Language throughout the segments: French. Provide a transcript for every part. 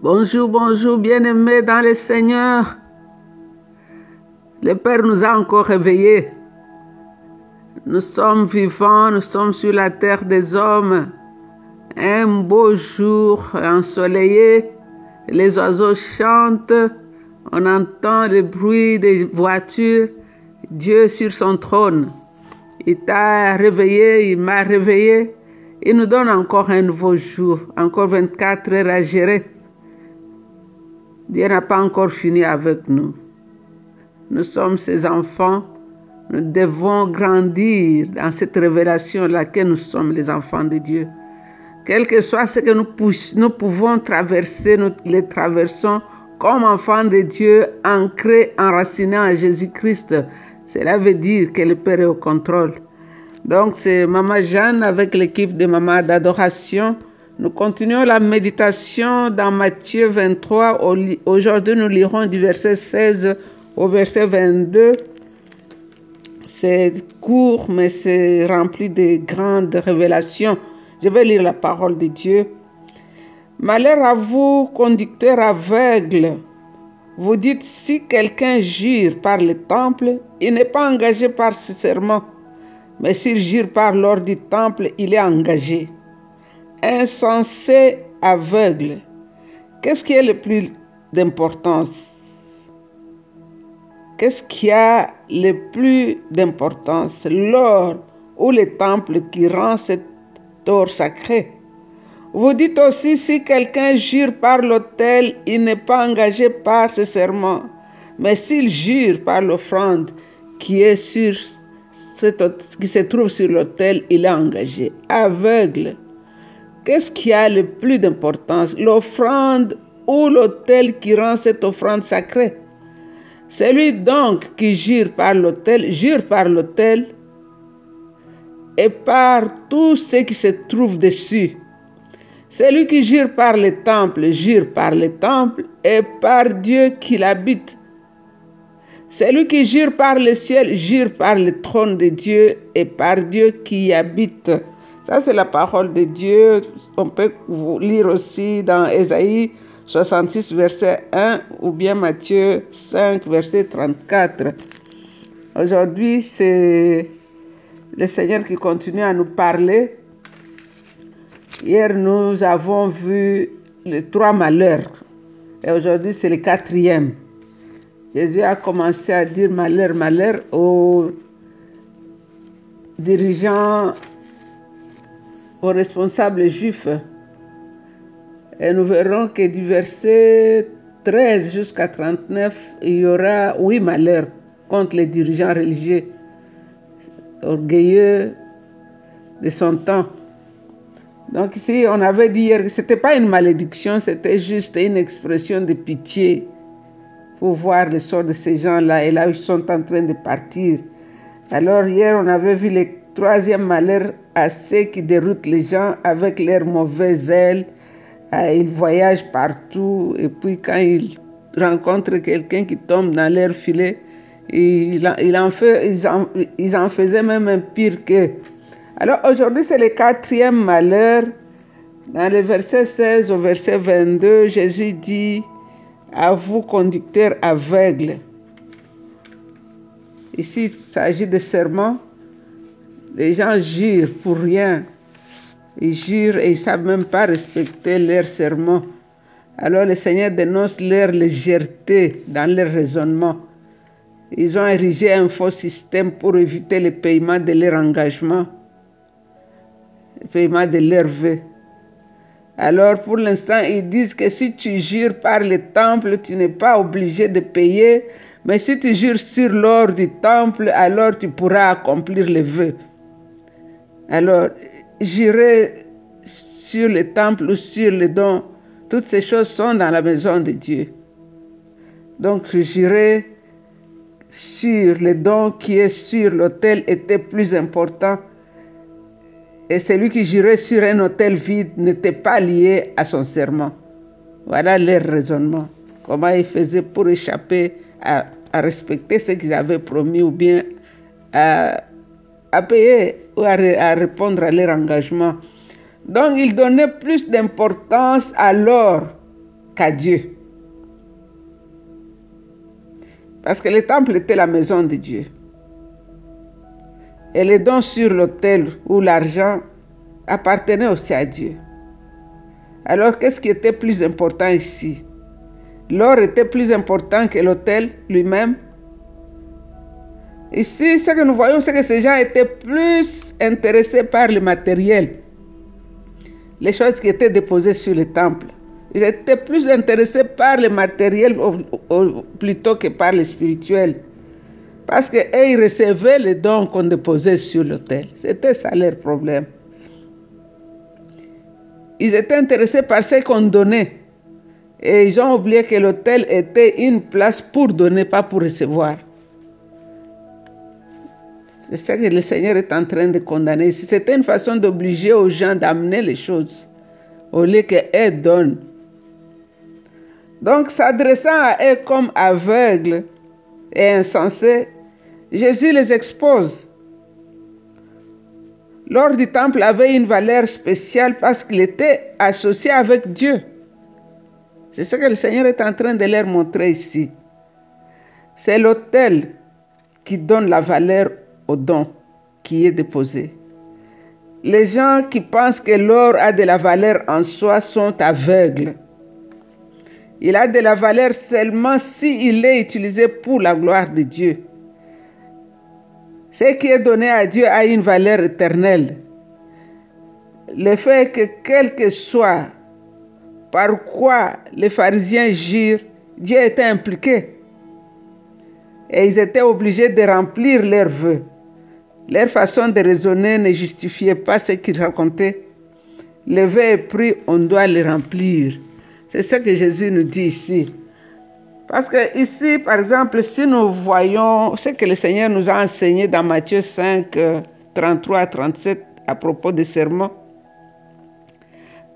Bonjour, bonjour, bien-aimés dans le Seigneur. Le Père nous a encore réveillés. Nous sommes vivants, nous sommes sur la terre des hommes. Un beau jour ensoleillé, les oiseaux chantent, on entend le bruit des voitures, Dieu sur son trône. Il t'a réveillé, il m'a réveillé. Il nous donne encore un nouveau jour, encore 24 heures à gérer. Dieu n'a pas encore fini avec nous. Nous sommes ses enfants. Nous devons grandir dans cette révélation-là que nous sommes les enfants de Dieu. Quel que soit ce que nous, nous pouvons traverser, nous les traversons comme enfants de Dieu, ancrés, enracinés en Jésus-Christ. Cela veut dire que le Père est au contrôle. Donc c'est Maman Jeanne avec l'équipe de Maman d'adoration. Nous continuons la méditation dans Matthieu 23. Aujourd'hui, nous lirons du verset 16 au verset 22. C'est court, mais c'est rempli de grandes révélations. Je vais lire la parole de Dieu. Malheur à vous, conducteurs aveugles. Vous dites, si quelqu'un jure par le temple, il n'est pas engagé par ce serment. Mais s'il jure par l'ordre du temple, il est engagé. Insensé aveugle. Qu'est-ce qui est le plus d'importance? Qu'est-ce qui a le plus d'importance? L'or ou le temple qui rend cet or sacré? Vous dites aussi, si quelqu'un jure par l'autel, il n'est pas engagé par ce serment. Mais s'il jure par l'offrande qui est sur qui se trouve sur l'autel, il est engagé. Aveugle. Qu'est-ce qui a le plus d'importance? L'offrande ou l'autel qui rend cette offrande sacrée? Celui donc qui jure par l'autel, jure par l'autel et par tout ce qui se trouve dessus. Celui qui jure par le temple, jure par le temple et par Dieu qui l'habite. Celui qui jure par le ciel, jure par le trône de Dieu et par Dieu qui y habite. Ça, c'est la parole de Dieu. On peut lire aussi dans Ésaïe 66, verset 1 ou bien Matthieu 5, verset 34. Aujourd'hui, c'est le Seigneur qui continue à nous parler. Hier, nous avons vu les trois malheurs. Et aujourd'hui, c'est le quatrième. Jésus a commencé à dire malheur, malheur aux dirigeants, aux responsables juifs. Et nous verrons que du verset 13 jusqu'à 39, il y aura huit malheurs contre les dirigeants religieux, orgueilleux de son temps. Donc ici, on avait dit hier que ce n'était pas une malédiction, c'était juste une expression de pitié pour voir le sort de ces gens-là. Et là, ils sont en train de partir. Alors hier, on avait vu le troisième malheur à ceux qui déroutent les gens avec leur mauvaise aile. Ah, ils voyagent partout et puis quand ils rencontrent quelqu'un qui tombe dans leur filet, ils, en, fait, ils, en, ils en faisaient même un pire qu'eux. Alors aujourd'hui, c'est le quatrième malheur. Dans le verset 16 au verset 22, Jésus dit, à vous conducteurs aveugles. Ici, il s'agit de serments. Les gens jurent pour rien. Ils jurent et ils ne savent même pas respecter leurs serments. Alors le Seigneur dénonce leur légèreté dans leur raisonnement. Ils ont érigé un faux système pour éviter le paiement de leur engagement, le paiement de leur vœux. Alors pour l'instant, ils disent que si tu jures par le temple, tu n'es pas obligé de payer. Mais si tu jures sur l'or du temple, alors tu pourras accomplir les vœux. Alors, jurer sur le temple ou sur le don, toutes ces choses sont dans la maison de Dieu. Donc, jurer sur le don qui est sur l'autel était plus important et celui qui jurait sur un hôtel vide n'était pas lié à son serment. Voilà leur raisonnement. Comment ils faisaient pour échapper à, respecter ce qu'ils avaient promis ou bien à, payer ou à, à, répondre à leur engagement. Donc ils donnaient plus d'importance à l'or qu'à Dieu. Parce que le temple était la maison de Dieu. Et les dons sur l'autel ou l'argent appartenaient aussi à Dieu. Alors qu'est-ce qui était plus important ici? L'or était plus important que l'autel lui-même? Ici, ce que nous voyons, c'est que ces gens étaient plus intéressés par le matériel, les choses qui étaient déposées sur le temple. Ils étaient plus intéressés par le matériel plutôt que par le spirituel. Parce qu'ils recevaient les dons qu'on déposait sur l'autel. C'était ça leur problème. Ils étaient intéressés par ce qu'on donnait. Et ils ont oublié que l'autel était une place pour donner, pas pour recevoir. C'est ça que le Seigneur est en train de condamner. C'était une façon d'obliger aux gens d'amener les choses, au lieu qu'elles donnent. Donc, s'adressant à eux comme aveugles et insensés, Jésus les expose. L'or du temple avait une valeur spéciale parce qu'il était associé avec Dieu. C'est ce que le Seigneur est en train de leur montrer ici. C'est l'autel qui donne la valeur au don qui est déposé. Les gens qui pensent que l'or a de la valeur en soi sont aveugles. Il a de la valeur seulement s'il est utilisé pour la gloire de Dieu. Ce qui est donné à Dieu a une valeur éternelle. Le fait que quel que soit par quoi les pharisiens girent, Dieu était impliqué. Et ils étaient obligés de remplir leurs vœux. Leur façon de raisonner ne justifiait pas ce qu'ils racontaient. Le verre est pris, on doit le remplir. C'est ce que Jésus nous dit ici. Parce que ici, par exemple, si nous voyons ce que le Seigneur nous a enseigné dans Matthieu 5, 33 à 37 à propos des serments.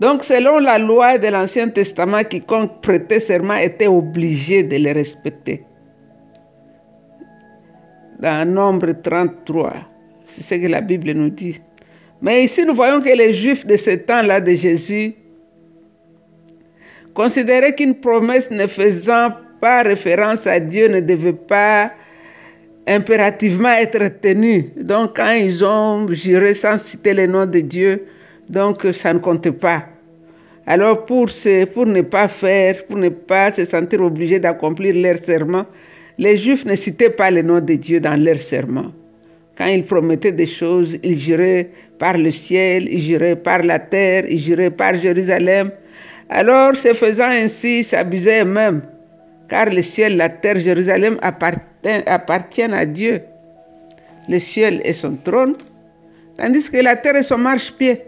Donc, selon la loi de l'Ancien Testament, quiconque prêtait serment était obligé de les respecter. Dans Nombre 33. C'est ce que la Bible nous dit. Mais ici, nous voyons que les Juifs de ce temps-là de Jésus considéraient qu'une promesse ne faisant pas référence à Dieu ne devait pas impérativement être tenue. Donc, quand ils ont juré sans citer le nom de Dieu, donc ça ne comptait pas. Alors, pour, pour ne pas faire, pour ne pas se sentir obligés d'accomplir leur serment, les Juifs ne citaient pas le nom de Dieu dans leur serment. Quand il promettait des choses, il jurait par le ciel, il jurait par la terre, il jurait par Jérusalem. Alors, se faisant ainsi, il s'abusait même, car le ciel, la terre, Jérusalem appartiennent à Dieu. Le ciel est son trône, tandis que la terre est son marchepied.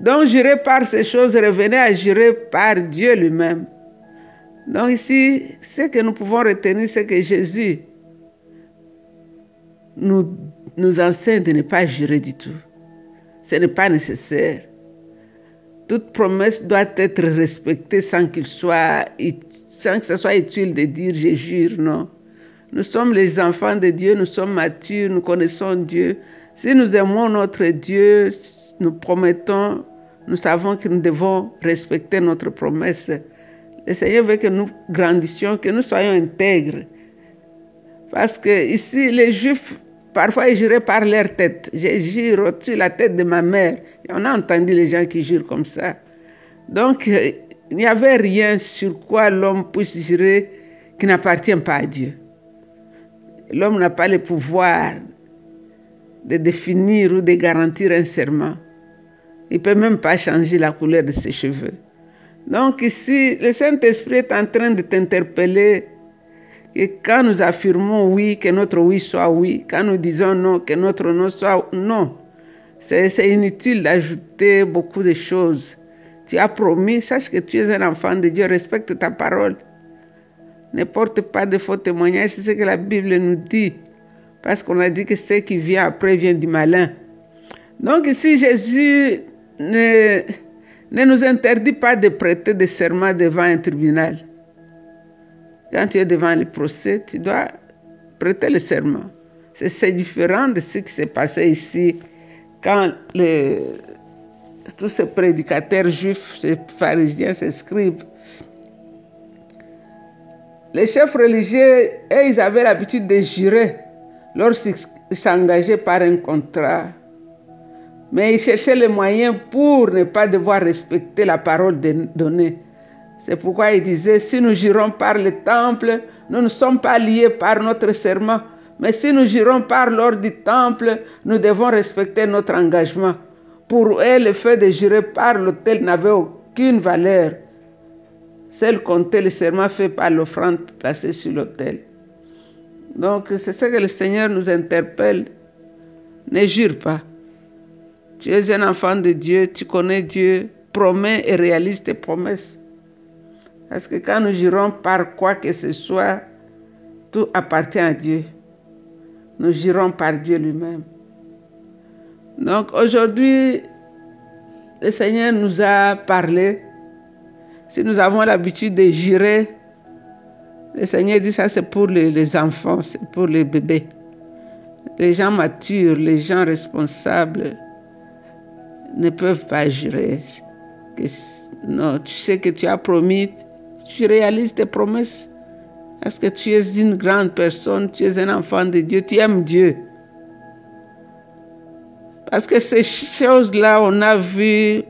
Donc, jurer par ces choses revenait à jurer par Dieu lui-même. Donc ici, ce que nous pouvons retenir, c'est que Jésus nous nous enseigne de ne pas jurer du tout. Ce n'est pas nécessaire. Toute promesse doit être respectée sans sans que ce soit utile de dire je jure, non. Nous sommes les enfants de Dieu, nous sommes matures, nous connaissons Dieu. Si nous aimons notre Dieu, nous promettons, nous savons que nous devons respecter notre promesse. Le Seigneur veut que nous grandissions, que nous soyons intègres. Parce que ici, les Juifs Parfois, ils juraient par leur tête. Je jure sur la tête de ma mère. on a entendu les gens qui jurent comme ça. Donc, euh, il n'y avait rien sur quoi l'homme puisse jurer qui n'appartient pas à Dieu. L'homme n'a pas le pouvoir de définir ou de garantir un serment. Il ne peut même pas changer la couleur de ses cheveux. Donc ici, le Saint-Esprit est en train de t'interpeller et quand nous affirmons oui, que notre oui soit oui. Quand nous disons non, que notre non soit non. C'est inutile d'ajouter beaucoup de choses. Tu as promis, sache que tu es un enfant de Dieu, respecte ta parole. Ne porte pas de faux témoignages, c'est ce que la Bible nous dit. Parce qu'on a dit que ce qui vient après vient du malin. Donc ici, Jésus ne, ne nous interdit pas de prêter des serments devant un tribunal. Quand tu es devant le procès, tu dois prêter le serment. C'est différent de ce qui s'est passé ici quand tous ces prédicateurs juifs, ces pharisiens, ces scribes, les chefs religieux, et ils avaient l'habitude de jurer lorsqu'ils s'engageaient par un contrat. Mais ils cherchaient les moyens pour ne pas devoir respecter la parole donnée. C'est pourquoi ils disaient, si nous jurons par le temple, nous ne sommes pas liés par notre serment. Mais si nous jurons par l'ordre du temple, nous devons respecter notre engagement. Pour eux, le fait de jurer par l'autel n'avait aucune valeur. Seul comptait le serment fait par l'offrande placée sur l'autel. Donc, c'est ce que le Seigneur nous interpelle. Ne jure pas. Tu es un enfant de Dieu, tu connais Dieu, promets et réalise tes promesses. Parce que quand nous jurons par quoi que ce soit, tout appartient à Dieu. Nous jurons par Dieu lui-même. Donc aujourd'hui, le Seigneur nous a parlé. Si nous avons l'habitude de jurer, le Seigneur dit ça c'est pour les, enfants, c'est pour les bébés. Les gens matures, les gens responsables ne peuvent pas jurer. non, tu sais que tu as promis, tu réalises tes promesses. Parce que tu es une grande personne, tu es un enfant de Dieu, tu aimes Dieu. Parce que ces choses-là, on a vu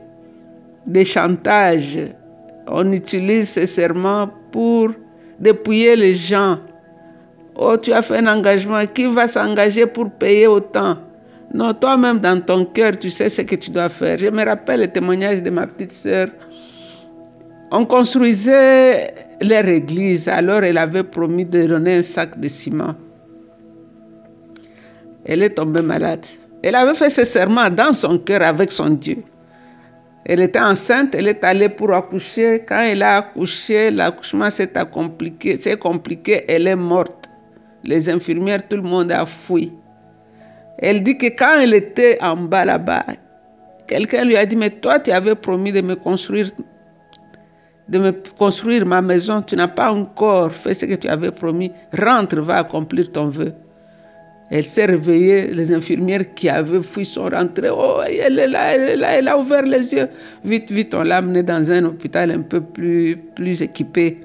des chantages. On utilise ces serments pour dépouiller les gens. Oh, tu as fait un engagement. Qui va s'engager pour payer autant? Non, toi-même, dans ton cœur, tu sais ce que tu dois faire. Je me rappelle le témoignage de ma petite sœur. On construisait leur église, alors elle avait promis de donner un sac de ciment. Elle est tombée malade. Elle avait fait ce serment dans son cœur avec son Dieu. Elle était enceinte, elle est allée pour accoucher. Quand elle a accouché, l'accouchement s'est compliqué, c'est compliqué, elle est morte. Les infirmières, tout le monde a fui. Elle dit que quand elle était en bas là-bas, quelqu'un lui a dit, mais toi, tu avais promis de me construire, de me construire ma maison, tu n'as pas encore fait ce que tu avais promis. Rentre, va accomplir ton vœu. Elle s'est réveillée, les infirmières qui avaient fui sont rentrées. Oh, elle est là, elle est là, elle a ouvert les yeux. Vite, vite, on l'a amenée dans un hôpital un peu plus, plus équipé.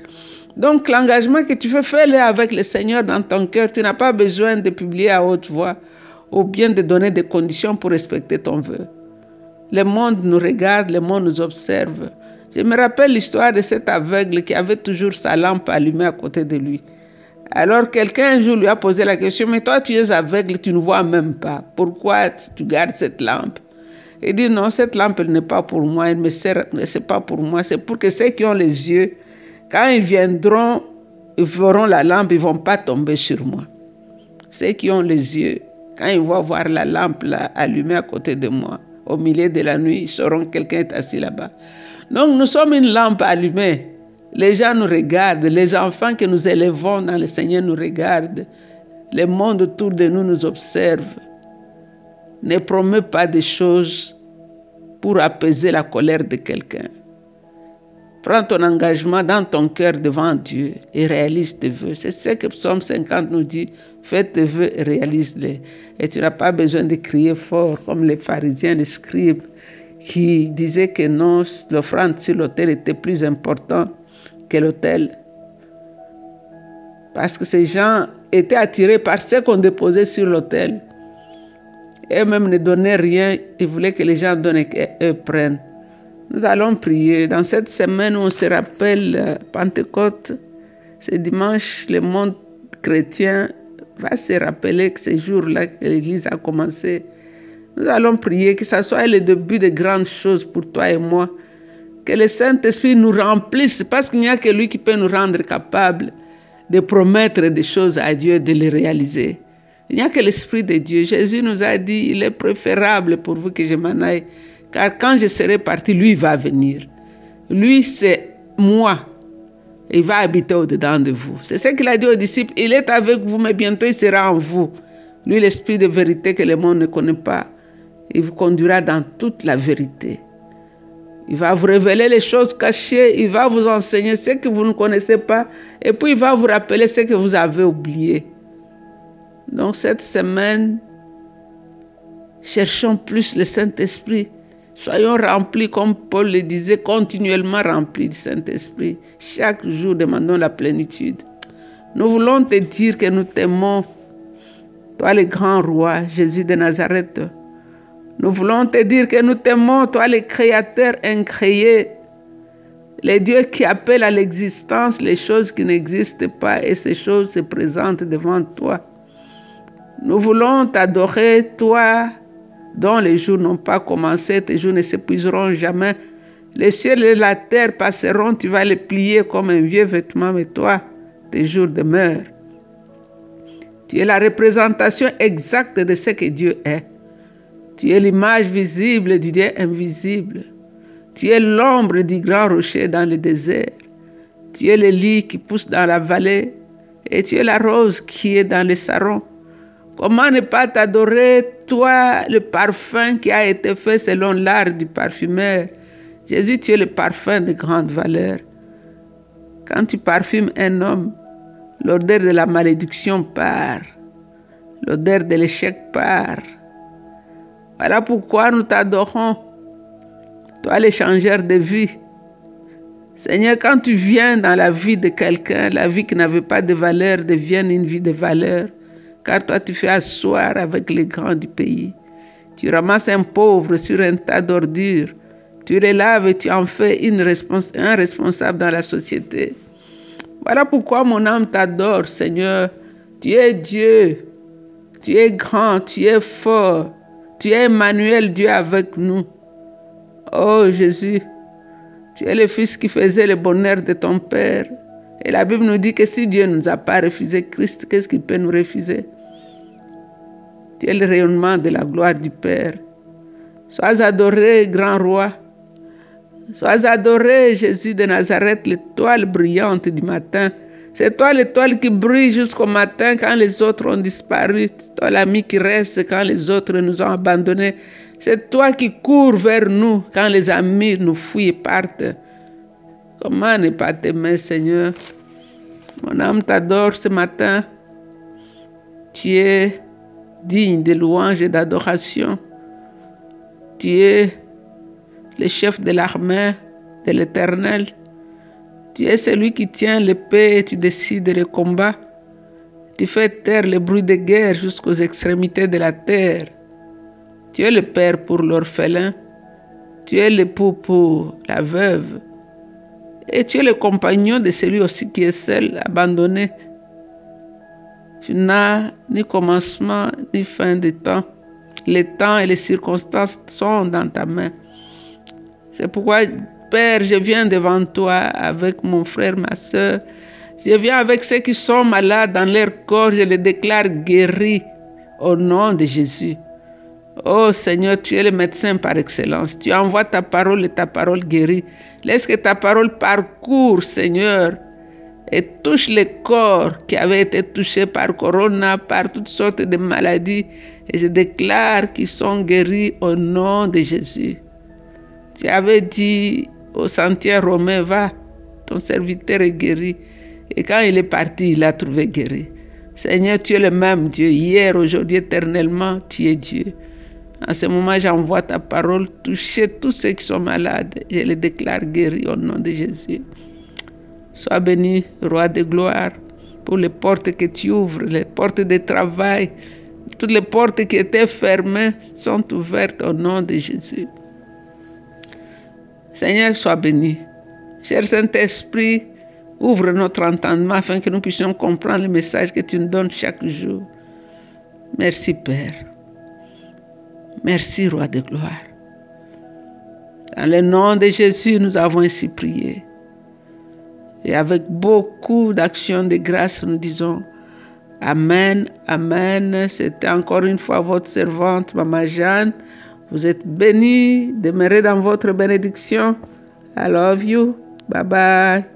Donc, l'engagement que tu veux faire avec le Seigneur dans ton cœur, tu n'as pas besoin de publier à haute voix ou bien de donner des conditions pour respecter ton vœu. Le monde nous regarde, le monde nous observe. Je me rappelle l'histoire de cet aveugle qui avait toujours sa lampe allumée à côté de lui. Alors quelqu'un un jour lui a posé la question, mais toi tu es aveugle, tu ne vois même pas. Pourquoi tu gardes cette lampe? Il dit, non, cette lampe n'est pas pour moi, elle ne sert, c'est pas pour moi, c'est pour que ceux qui ont les yeux, quand ils viendront, ils verront la lampe, ils ne vont pas tomber sur moi. Ceux qui ont les yeux, quand ils vont voir la lampe allumée à côté de moi, au milieu de la nuit, ils sauront que quelqu'un est assis là-bas. Donc nous sommes une lampe allumée. Les gens nous regardent, les enfants que nous élevons dans le Seigneur nous regardent, le monde autour de nous nous observe. Ne promets pas des choses pour apaiser la colère de quelqu'un. Prends ton engagement dans ton cœur devant Dieu et réalise tes vœux. C'est ce que Psaume 50 nous dit. Fais tes vœux et réalise-les. Et tu n'as pas besoin de crier fort comme les pharisiens, les scribes, qui disaient que non, l'offrande sur l'autel était plus importante que l'autel. Parce que ces gens étaient attirés par ce qu'on déposait sur l'autel. Eux-mêmes ne donnaient rien, ils voulaient que les gens donnent et prennent. Nous allons prier. Dans cette semaine où on se rappelle euh, Pentecôte, ce dimanche, le monde chrétien va se rappeler que ce jour-là que l'Église a commencé. Nous allons prier que ce soit le début de grandes choses pour toi et moi que le Saint-Esprit nous remplisse, parce qu'il n'y a que lui qui peut nous rendre capables de promettre des choses à Dieu de les réaliser. Il n'y a que l'Esprit de Dieu. Jésus nous a dit, il est préférable pour vous que je m'en aille, car quand je serai parti, lui va venir. Lui, c'est moi. Il va habiter au-dedans de vous. C'est ce qu'il a dit aux disciples. Il est avec vous, mais bientôt il sera en vous. Lui, l'Esprit de vérité que le monde ne connaît pas. Il vous conduira dans toute la vérité. Il va vous révéler les choses cachées, il va vous enseigner ce que vous ne connaissez pas, et puis il va vous rappeler ce que vous avez oublié. Donc cette semaine, cherchons plus le Saint-Esprit. Soyons remplis, comme Paul le disait, continuellement remplis du Saint-Esprit. Chaque jour, demandons la plénitude. Nous voulons te dire que nous t'aimons, toi le grand roi, Jésus de Nazareth. Nous voulons te dire que nous t'aimons, toi le créateur incréé, le Dieu qui appelle à l'existence les choses qui n'existent pas et ces choses se présentent devant toi. Nous voulons t'adorer, toi, dont les jours n'ont pas commencé, tes jours ne s'épuiseront jamais. Les cieux et la terre passeront, tu vas les plier comme un vieux vêtement, mais toi, tes jours demeurent. Tu es la représentation exacte de ce que Dieu est. Tu es l'image visible du Dieu invisible. Tu es l'ombre du grand rocher dans le désert. Tu es le lit qui pousse dans la vallée. Et tu es la rose qui est dans le saron. Comment ne pas t'adorer, toi, le parfum qui a été fait selon l'art du parfumeur? Jésus, tu es le parfum de grande valeur. Quand tu parfumes un homme, l'odeur de la malédiction part, l'odeur de l'échec part. Voilà pourquoi nous t'adorons, toi l'échangeur de vie. Seigneur, quand tu viens dans la vie de quelqu'un, la vie qui n'avait pas de valeur devient une vie de valeur, car toi tu fais asseoir avec les grands du pays. Tu ramasses un pauvre sur un tas d'ordures, tu les laves et tu en fais un responsable dans la société. Voilà pourquoi mon âme t'adore, Seigneur. Tu es Dieu. Tu es grand, tu es fort. Tu es Emmanuel, Dieu avec nous. Oh Jésus, tu es le Fils qui faisait le bonheur de ton Père. Et la Bible nous dit que si Dieu ne nous a pas refusé Christ, qu'est-ce qu'il peut nous refuser? Tu es le rayonnement de la gloire du Père. Sois adoré, grand roi. Sois adoré, Jésus de Nazareth, l'étoile brillante du matin. C'est toi l'étoile qui brille jusqu'au matin quand les autres ont disparu. C'est toi l'ami qui reste quand les autres nous ont abandonnés. C'est toi qui cours vers nous quand les amis nous fuient et partent. Comment ne pas t'aimer, Seigneur Mon âme t'adore ce matin. Tu es digne de louanges et d'adoration. Tu es le chef de l'armée de l'Éternel. Tu es celui qui tient l'épée et tu décides le combat. Tu fais taire le bruit de guerre jusqu'aux extrémités de la terre. Tu es le père pour l'orphelin. Tu es l'époux pour la veuve. Et tu es le compagnon de celui aussi qui est seul, abandonné. Tu n'as ni commencement ni fin de temps. Les temps et les circonstances sont dans ta main. C'est pourquoi, Père, je viens devant toi avec mon frère, ma soeur. Je viens avec ceux qui sont malades dans leur corps. Je les déclare guéris au nom de Jésus. Oh Seigneur, tu es le médecin par excellence. Tu envoies ta parole et ta parole guérit. Laisse que ta parole parcourt, Seigneur, et touche les corps qui avaient été touchés par Corona, par toutes sortes de maladies. Et je déclare qu'ils sont guéris au nom de Jésus. Tu avais dit au sentier romain, va, ton serviteur est guéri. Et quand il est parti, il a trouvé guéri. Seigneur, tu es le même Dieu, hier, aujourd'hui, éternellement, tu es Dieu. En ce moment, j'envoie ta parole toucher tous ceux qui sont malades. Je les déclare guéris au nom de Jésus. Sois béni, roi de gloire, pour les portes que tu ouvres, les portes de travail. Toutes les portes qui étaient fermées sont ouvertes au nom de Jésus. Seigneur, sois béni. Cher Saint-Esprit, ouvre notre entendement afin que nous puissions comprendre le message que tu nous donnes chaque jour. Merci Père. Merci Roi de gloire. Dans le nom de Jésus, nous avons ainsi prié. Et avec beaucoup d'actions de grâce, nous disons Amen, Amen. C'était encore une fois votre servante, Maman Jeanne. Vous êtes bénis, demeurez dans votre bénédiction. I love you. Bye bye.